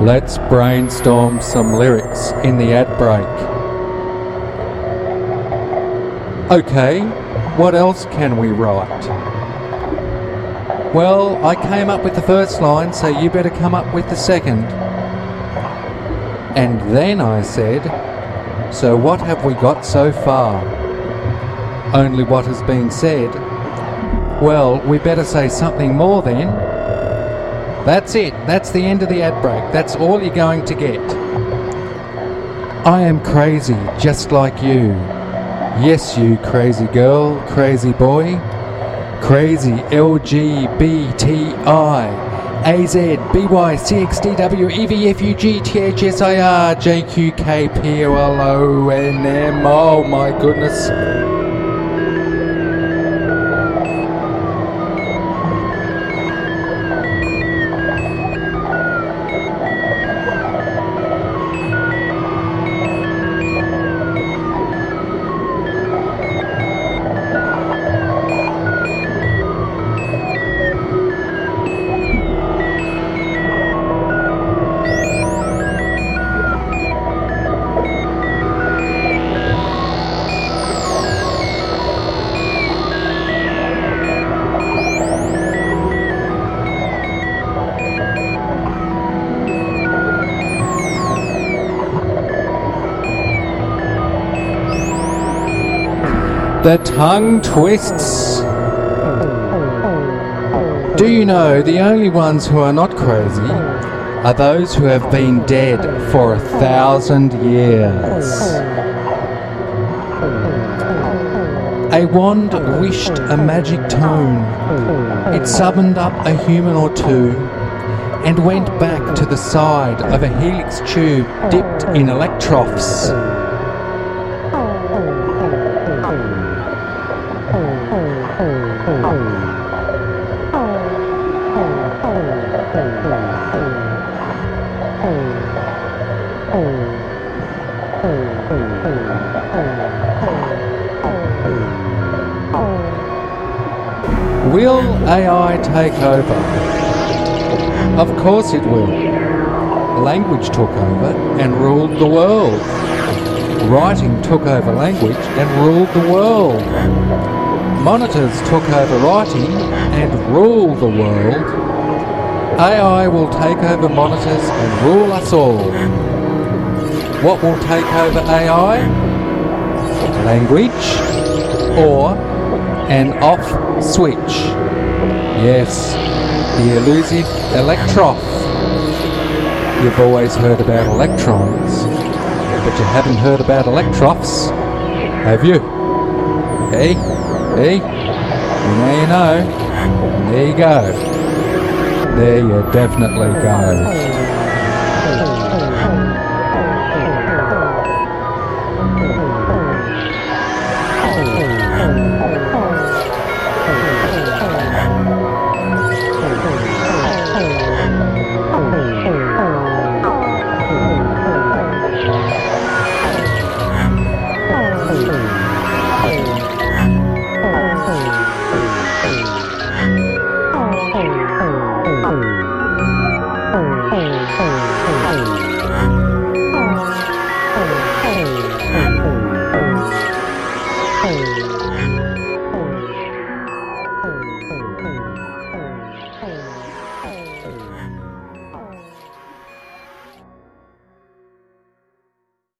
Let's brainstorm some lyrics in the ad break. Okay, what else can we write? Well, I came up with the first line, so you better come up with the second. And then I said, So what have we got so far? Only what has been said. Well, we better say something more then. That's it. That's the end of the ad break. That's all you're going to get. I am crazy, just like you. Yes, you crazy girl, crazy boy. Crazy LGBTI. AZ, BY, CXDW, EVFUG, THSIR, JQK, POLONM. Oh my goodness. The tongue twists. Do you know the only ones who are not crazy are those who have been dead for a thousand years? A wand wished a magic tone. It summoned up a human or two and went back to the side of a helix tube dipped in electrophs. Will AI take over? Of course it will. Language took over and ruled the world. Writing took over language and ruled the world. Monitors took over writing and ruled the world. AI will take over monitors and rule us all. What will take over AI? Language or an off switch. Yes, the elusive electroph. You've always heard about electrons, but you haven't heard about electrophs, have you? Hey, hey, now you know. There you go. There you definitely go. Oh.